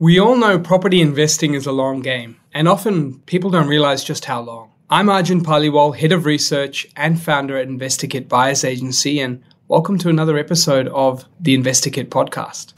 We all know property investing is a long game, and often people don't realize just how long. I'm Arjun Paliwal, Head of Research and founder at InvestorKit Buyers Agency, and welcome to another episode of the InvestorKit podcast.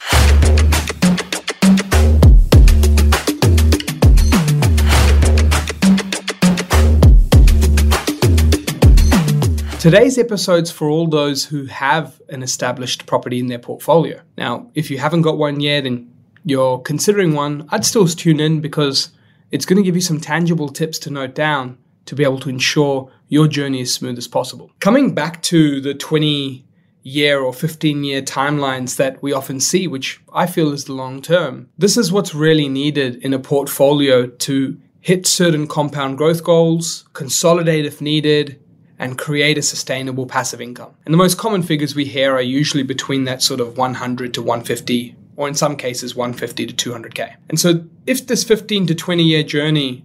Today's episode's for all those who have an established property in their portfolio. Now, if you haven't got one yet and you're considering one, I'd still tune in because it's going to give you some tangible tips to note down to be able to ensure your journey is smooth as possible. Coming back to the 20 year or 15 year timelines that we often see, which I feel is the long term, this is what's really needed in a portfolio to hit certain compound growth goals, consolidate if needed, and create a sustainable passive income. And the most common figures we hear are usually between that sort of 100 to 150 or in some cases 150 to 200k. And so if this 15 to 20 year journey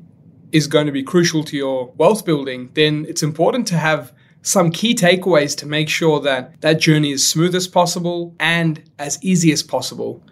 is going to be crucial to your wealth building, then it's important to have some key takeaways to make sure that that journey is smooth as possible and as easy as possible.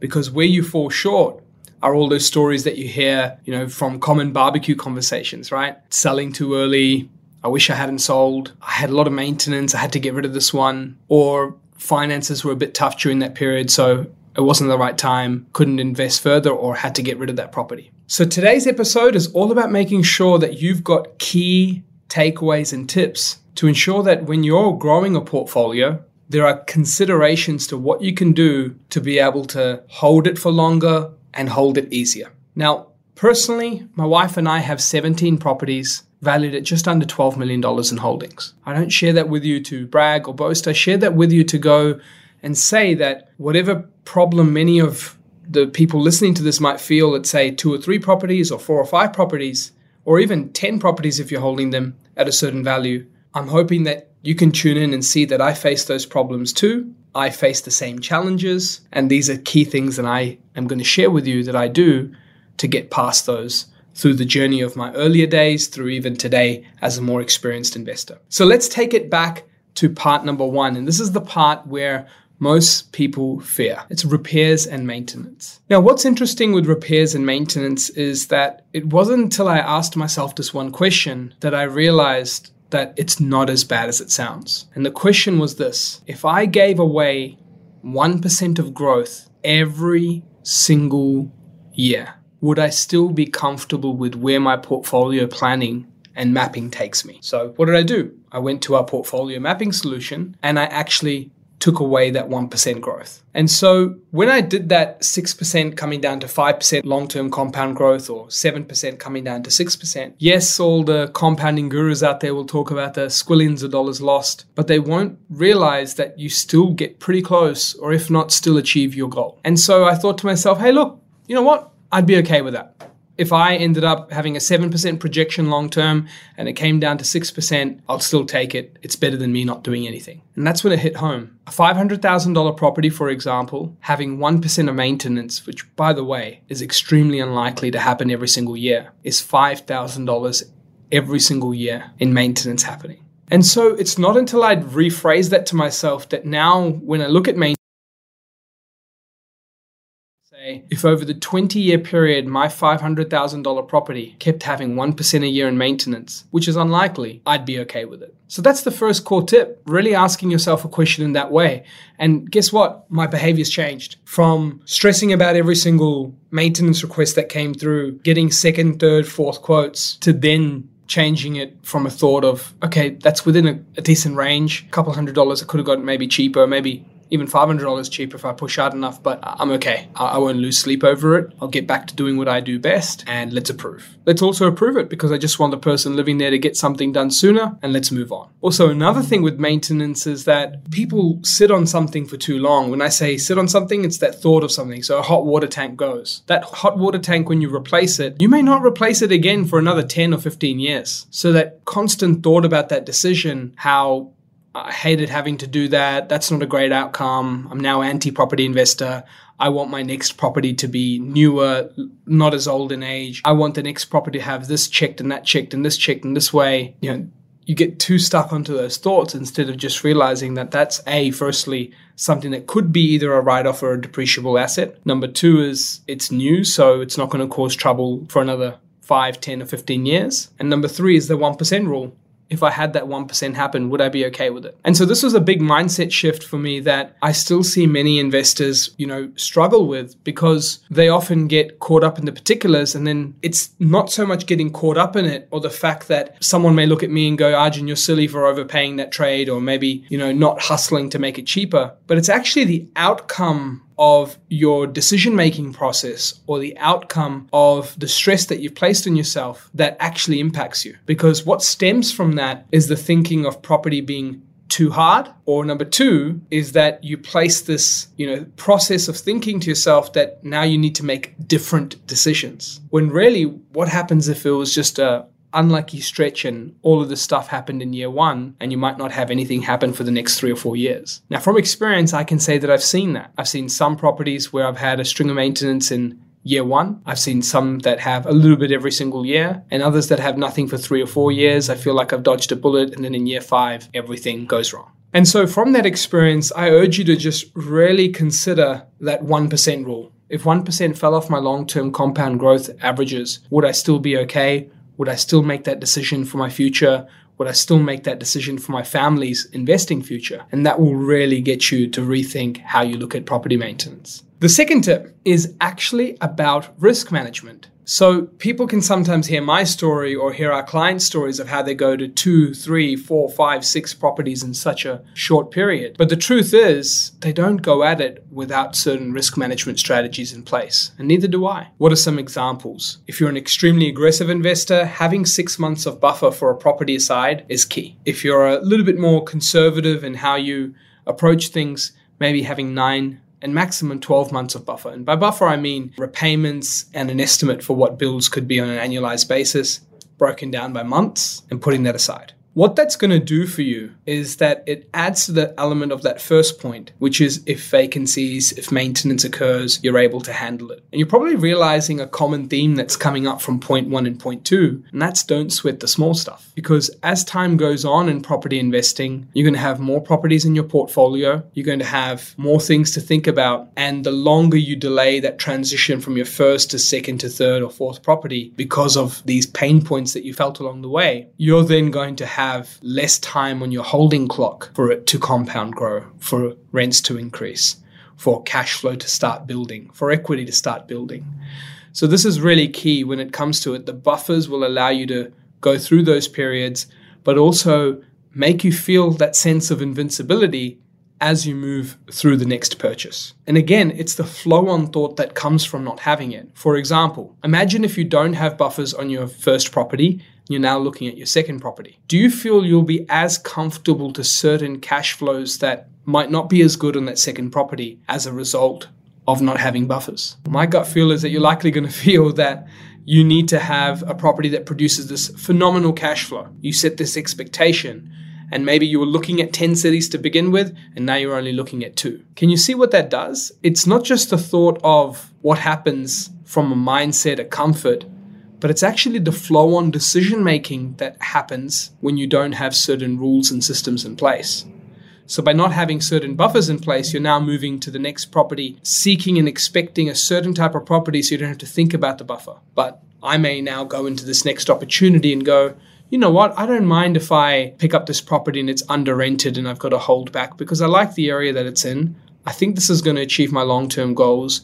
Because where you fall short are all those stories that you hear, you know, from common barbecue conversations, right? Selling too early. I wish I hadn't sold. I had a lot of maintenance. I had to get rid of this one. Or finances were a bit tough during that period. So it wasn't the right time, couldn't invest further, or had to get rid of that property. So today's episode is all about making sure that you've got key takeaways and tips to ensure that when you're growing a portfolio, there are considerations to what you can do to be able to hold it for longer and hold it easier. Now, personally, my wife and I have 17 properties valued at just under $12 million in holdings. I don't share that with you to brag or boast. I share that with you to go and say that whatever problem many of the people listening to this might feel at, say, two or three properties or four or five properties, or even 10 properties if you're holding them at a certain value, I'm hoping that you can tune in and see that I face those problems too. I face the same challenges, and these are key things that I am going to share with you that I do to get past those through the journey of my earlier days, through even today as a more experienced investor. So let's take it back to part number one. And this is the part where most people fear. It's repairs and maintenance. Now, what's interesting with repairs and maintenance is that it wasn't until I asked myself this one question that I realized that it's not as bad as it sounds. And the question was this if I gave away 1% of growth every single year, would I still be comfortable with where my portfolio planning and mapping takes me? So, what did I do? I went to our portfolio mapping solution and I actually took away that 1% growth. And so when I did that 6% coming down to 5% long term compound growth or 7% coming down to 6%, yes, all the compounding gurus out there will talk about the squillions of dollars lost, but they won't realize that you still get pretty close or if not, still achieve your goal. And so I thought to myself, hey, look, you know what? I'd be okay with that if I ended up having a 7% projection long term and it came down to 6%, I'll still take it. It's better than me not doing anything. And that's when it hit home. A $500,000 property, for example, having 1% of maintenance, which by the way is extremely unlikely to happen every single year, is $5,000 every single year in maintenance happening. And so it's not until I'd rephrase that to myself that now when I look at maintenance, if over the 20 year period my $500,000 property kept having 1% a year in maintenance, which is unlikely, I'd be okay with it. So that's the first core tip, really asking yourself a question in that way. And guess what? My behavior's changed from stressing about every single maintenance request that came through, getting second, third, fourth quotes to then changing it from a thought of, okay, that's within a, a decent range, a couple hundred dollars, I could have gotten maybe cheaper, maybe even $500 cheaper if I push hard enough, but I'm okay. I won't lose sleep over it. I'll get back to doing what I do best and let's approve. Let's also approve it because I just want the person living there to get something done sooner and let's move on. Also, another thing with maintenance is that people sit on something for too long. When I say sit on something, it's that thought of something. So a hot water tank goes. That hot water tank, when you replace it, you may not replace it again for another 10 or 15 years. So that constant thought about that decision, how I hated having to do that. That's not a great outcome. I'm now anti property investor. I want my next property to be newer, not as old in age. I want the next property to have this checked and that checked and this checked in this way. You know, you get too stuck onto those thoughts instead of just realizing that that's a firstly something that could be either a write off or a depreciable asset. Number two is it's new, so it's not going to cause trouble for another 5, 10, or 15 years. And number three is the 1% rule if I had that 1% happen, would I be okay with it? And so this was a big mindset shift for me that I still see many investors, you know, struggle with because they often get caught up in the particulars and then it's not so much getting caught up in it or the fact that someone may look at me and go, Arjun, you're silly for overpaying that trade or maybe, you know, not hustling to make it cheaper. But it's actually the outcome of your decision making process or the outcome of the stress that you've placed on yourself that actually impacts you. Because what stems from that is the thinking of property being too hard or number 2 is that you place this you know process of thinking to yourself that now you need to make different decisions when really what happens if it was just a unlucky stretch and all of this stuff happened in year one and you might not have anything happen for the next three or four years. Now, from experience, I can say that I've seen that. I've seen some properties where I've had a string of maintenance in year one. I've seen some that have a little bit every single year, and others that have nothing for three or four years. I feel like I've dodged a bullet, and then in year five, everything goes wrong. And so, from that experience, I urge you to just really consider that 1% rule. If 1% fell off my long term compound growth averages, would I still be okay? Would I still make that decision for my future? Would I still make that decision for my family's investing future? And that will really get you to rethink how you look at property maintenance. The second tip is actually about risk management. So people can sometimes hear my story or hear our clients' stories of how they go to two, three, four, five, six properties in such a short period. But the truth is, they don't go at it without certain risk management strategies in place, and neither do I. What are some examples? If you're an extremely aggressive investor, having six months of buffer for a property aside is key. If you're a little bit more conservative in how you approach things, maybe having nine and maximum 12 months of buffer. And by buffer, I mean repayments and an estimate for what bills could be on an annualized basis, broken down by months, and putting that aside. What that's going to do for you is that it adds to the element of that first point, which is if vacancies, if maintenance occurs, you're able to handle it. And you're probably realizing a common theme that's coming up from point one and point two, and that's don't sweat the small stuff. Because as time goes on in property investing, you're going to have more properties in your portfolio, you're going to have more things to think about, and the longer you delay that transition from your first to second to third or fourth property because of these pain points that you felt along the way, you're then going to have have less time on your holding clock for it to compound grow, for rents to increase, for cash flow to start building, for equity to start building. So, this is really key when it comes to it. The buffers will allow you to go through those periods, but also make you feel that sense of invincibility as you move through the next purchase. And again, it's the flow on thought that comes from not having it. For example, imagine if you don't have buffers on your first property you're now looking at your second property. Do you feel you'll be as comfortable to certain cash flows that might not be as good on that second property as a result of not having buffers? My gut feel is that you're likely going to feel that you need to have a property that produces this phenomenal cash flow. You set this expectation and maybe you were looking at 10 cities to begin with, and now you're only looking at two. Can you see what that does? It's not just the thought of what happens from a mindset, a comfort, but it's actually the flow on decision making that happens when you don't have certain rules and systems in place. So, by not having certain buffers in place, you're now moving to the next property, seeking and expecting a certain type of property so you don't have to think about the buffer. But I may now go into this next opportunity and go, you know what, I don't mind if I pick up this property and it's under rented and I've got to hold back because I like the area that it's in. I think this is going to achieve my long term goals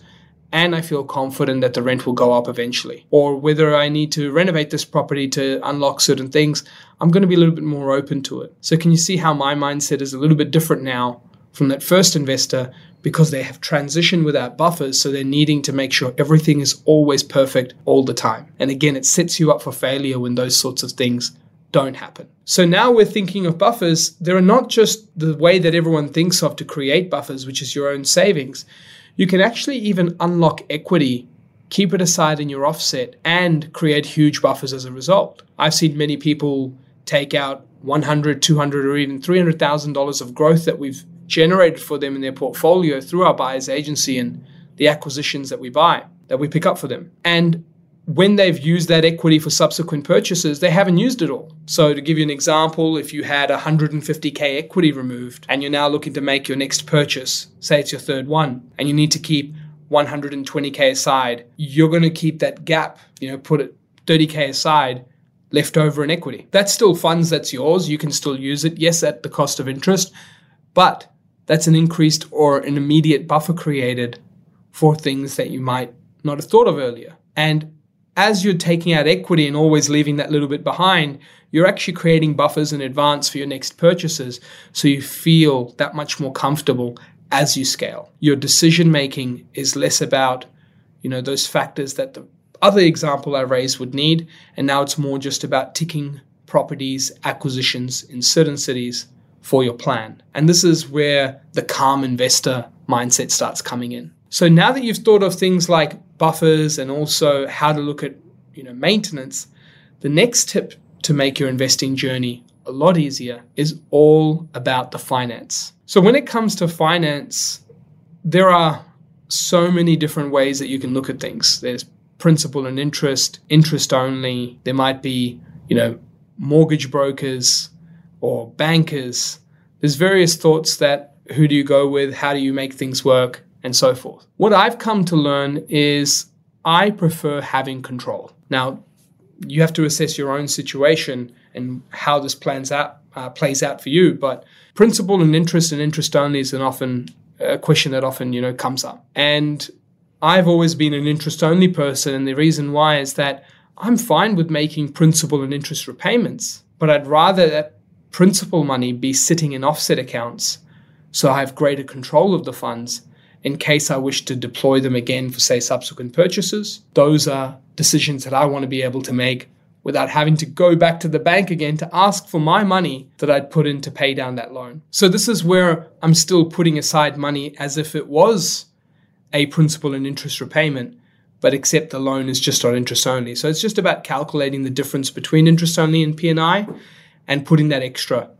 and I feel confident that the rent will go up eventually. Or whether I need to renovate this property to unlock certain things, I'm going to be a little bit more open to it. So, can you see how my mindset is a little bit different now from that first investor because they have transitioned without buffers, so they're needing to make sure everything is always perfect all the time. And again, it sets you up for failure when those sorts of things don't happen. So now we're thinking of buffers. There are not just the way that everyone thinks of to create buffers, which is your own savings. You can actually even unlock equity, keep it aside in your offset, and create huge buffers as a result. I've seen many people take out 100, 200, or even $300,000 of growth that we've generated for them in their portfolio through our buyer's agency and the acquisitions that we buy, that we pick up for them. And when they've used that equity for subsequent purchases, they haven't used it all. So, to give you an example, if you had 150k equity removed and you're now looking to make your next purchase, say it's your third one, and you need to keep 120k aside, you're going to keep that gap, you know, put it 30k aside left over in equity. That's still funds that's yours. You can still use it, yes, at the cost of interest, but that's an increased or an immediate buffer created for things that you might not have thought of earlier. And as you're taking out equity and always leaving that little bit behind, you're actually creating buffers in advance for your next purchases so you feel that much more comfortable as you scale. Your decision making is less about, you know, those factors that the other example I raised would need, and now it's more just about ticking properties, acquisitions in certain cities for your plan. And this is where the calm investor mindset starts coming in. So now that you've thought of things like buffers and also how to look at you know maintenance, the next tip to make your investing journey a lot easier is all about the finance. So when it comes to finance, there are so many different ways that you can look at things. There's principal and interest, interest only. There might be, you know, mortgage brokers or bankers. There's various thoughts that who do you go with? How do you make things work? And so forth. What I've come to learn is I prefer having control. Now, you have to assess your own situation and how this plans out uh, plays out for you. But principal and interest and interest only is an often a question that often you know comes up. And I've always been an interest only person, and the reason why is that I'm fine with making principal and interest repayments, but I'd rather that principal money be sitting in offset accounts so I have greater control of the funds in case I wish to deploy them again for, say, subsequent purchases. Those are decisions that I want to be able to make without having to go back to the bank again to ask for my money that I'd put in to pay down that loan. So, this is where I'm still putting aside money as if it was a principal and interest repayment, but except the loan is just on interest only. So, it's just about calculating the difference between interest only and P&I and putting that extra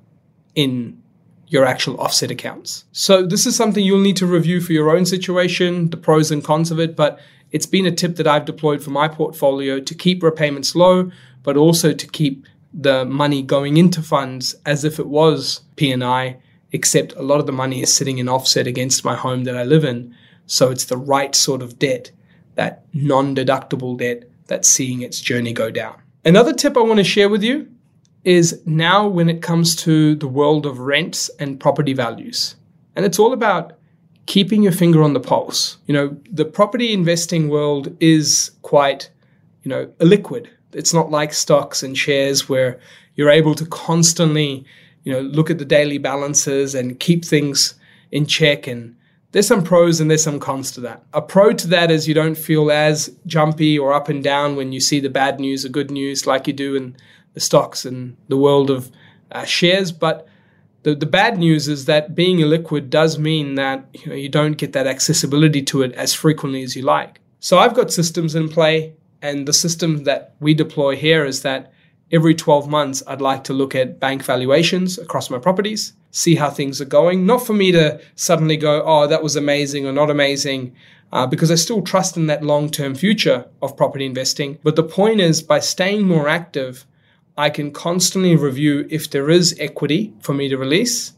in your actual offset accounts. So, this is something you'll need to review for your own situation, the pros and cons of it, but it's been a tip that I've deployed for my portfolio to keep repayments low, but also to keep the money going into funds as if it was P&I, except a lot of the money is sitting in offset against my home that I live in. So it's the right sort of debt, that non-deductible debt that's seeing its journey go down. Another tip I want to share with you is now when it comes to the world of rents and property values. And it's all about keeping your finger on the pulse. You know, the property investing world is quite, you know, illiquid. It's not like stocks and shares where you're able to constantly, you know, look at the daily balances and keep things in check and there's some pros and there's some cons to that. A pro to that is you don't feel as jumpy or up and down when you see the bad news or good news like you do in the stocks and the world of uh, shares. But the, the bad news is that being illiquid does mean that you, know, you don't get that accessibility to it as frequently as you like. So I've got systems in play, and the system that we deploy here is that every 12 months I'd like to look at bank valuations across my properties, see how things are going. Not for me to suddenly go, oh, that was amazing or not amazing. Uh, because I still trust in that long term future of property investing. But the point is, by staying more active, I can constantly review if there is equity for me to release,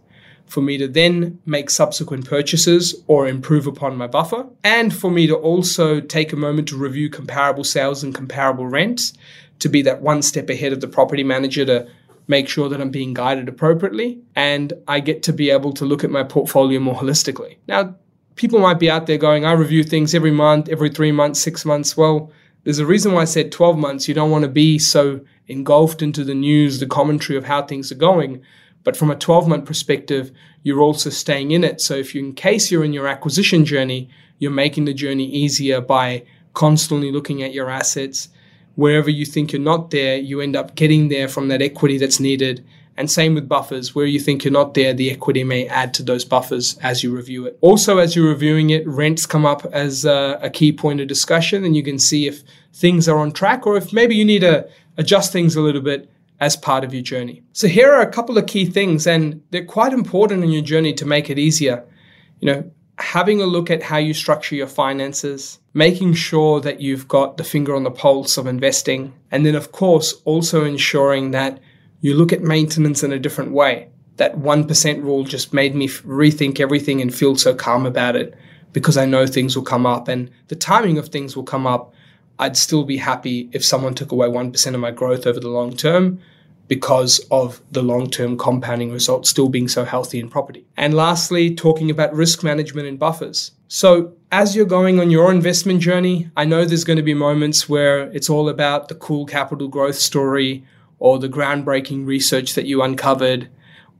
for me to then make subsequent purchases or improve upon my buffer, and for me to also take a moment to review comparable sales and comparable rents to be that one step ahead of the property manager to make sure that I'm being guided appropriately and I get to be able to look at my portfolio more holistically. Now, people might be out there going, I review things every month, every three months, six months. Well, there's a reason why I said 12 months. You don't want to be so engulfed into the news, the commentary of how things are going. But from a 12 month perspective, you're also staying in it. So if you, in case you're in your acquisition journey, you're making the journey easier by constantly looking at your assets. Wherever you think you're not there, you end up getting there from that equity that's needed. And same with buffers. Where you think you're not there, the equity may add to those buffers as you review it. Also, as you're reviewing it, rents come up as a, a key point of discussion, and you can see if things are on track or if maybe you need to adjust things a little bit as part of your journey. So here are a couple of key things and they're quite important in your journey to make it easier. You know, having a look at how you structure your finances, making sure that you've got the finger on the pulse of investing, and then, of course, also ensuring that you look at maintenance in a different way. That 1% rule just made me rethink everything and feel so calm about it because I know things will come up and the timing of things will come up. I'd still be happy if someone took away 1% of my growth over the long term because of the long term compounding results still being so healthy in property. And lastly, talking about risk management and buffers. So, as you're going on your investment journey, I know there's going to be moments where it's all about the cool capital growth story or the groundbreaking research that you uncovered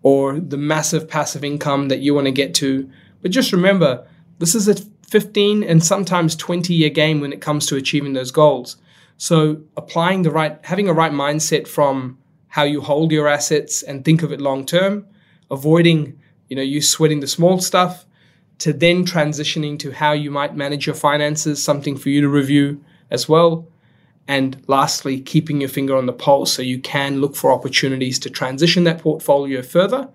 or the massive passive income that you want to get to. But just remember, this is a 15 and sometimes 20 year game when it comes to achieving those goals. So, applying the right, having a right mindset from how you hold your assets and think of it long term, avoiding, you know, you sweating the small stuff, to then transitioning to how you might manage your finances, something for you to review as well. And lastly, keeping your finger on the pulse so you can look for opportunities to transition that portfolio further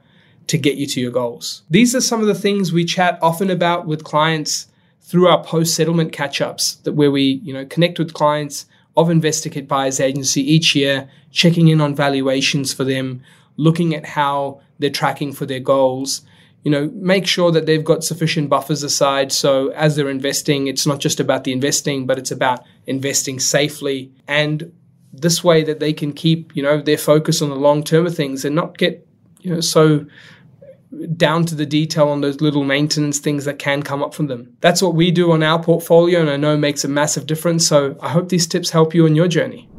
to get you to your goals. These are some of the things we chat often about with clients through our post settlement catch ups that where we, you know, connect with clients of InvestorKit Buyers Agency each year, checking in on valuations for them, looking at how they're tracking for their goals. You know, make sure that they've got sufficient buffers aside. So as they're investing, it's not just about the investing, but it's about investing safely and this way that they can keep, you know, their focus on the long term of things and not get, you know, so down to the detail on those little maintenance things that can come up from them. That's what we do on our portfolio and I know makes a massive difference. So I hope these tips help you in your journey.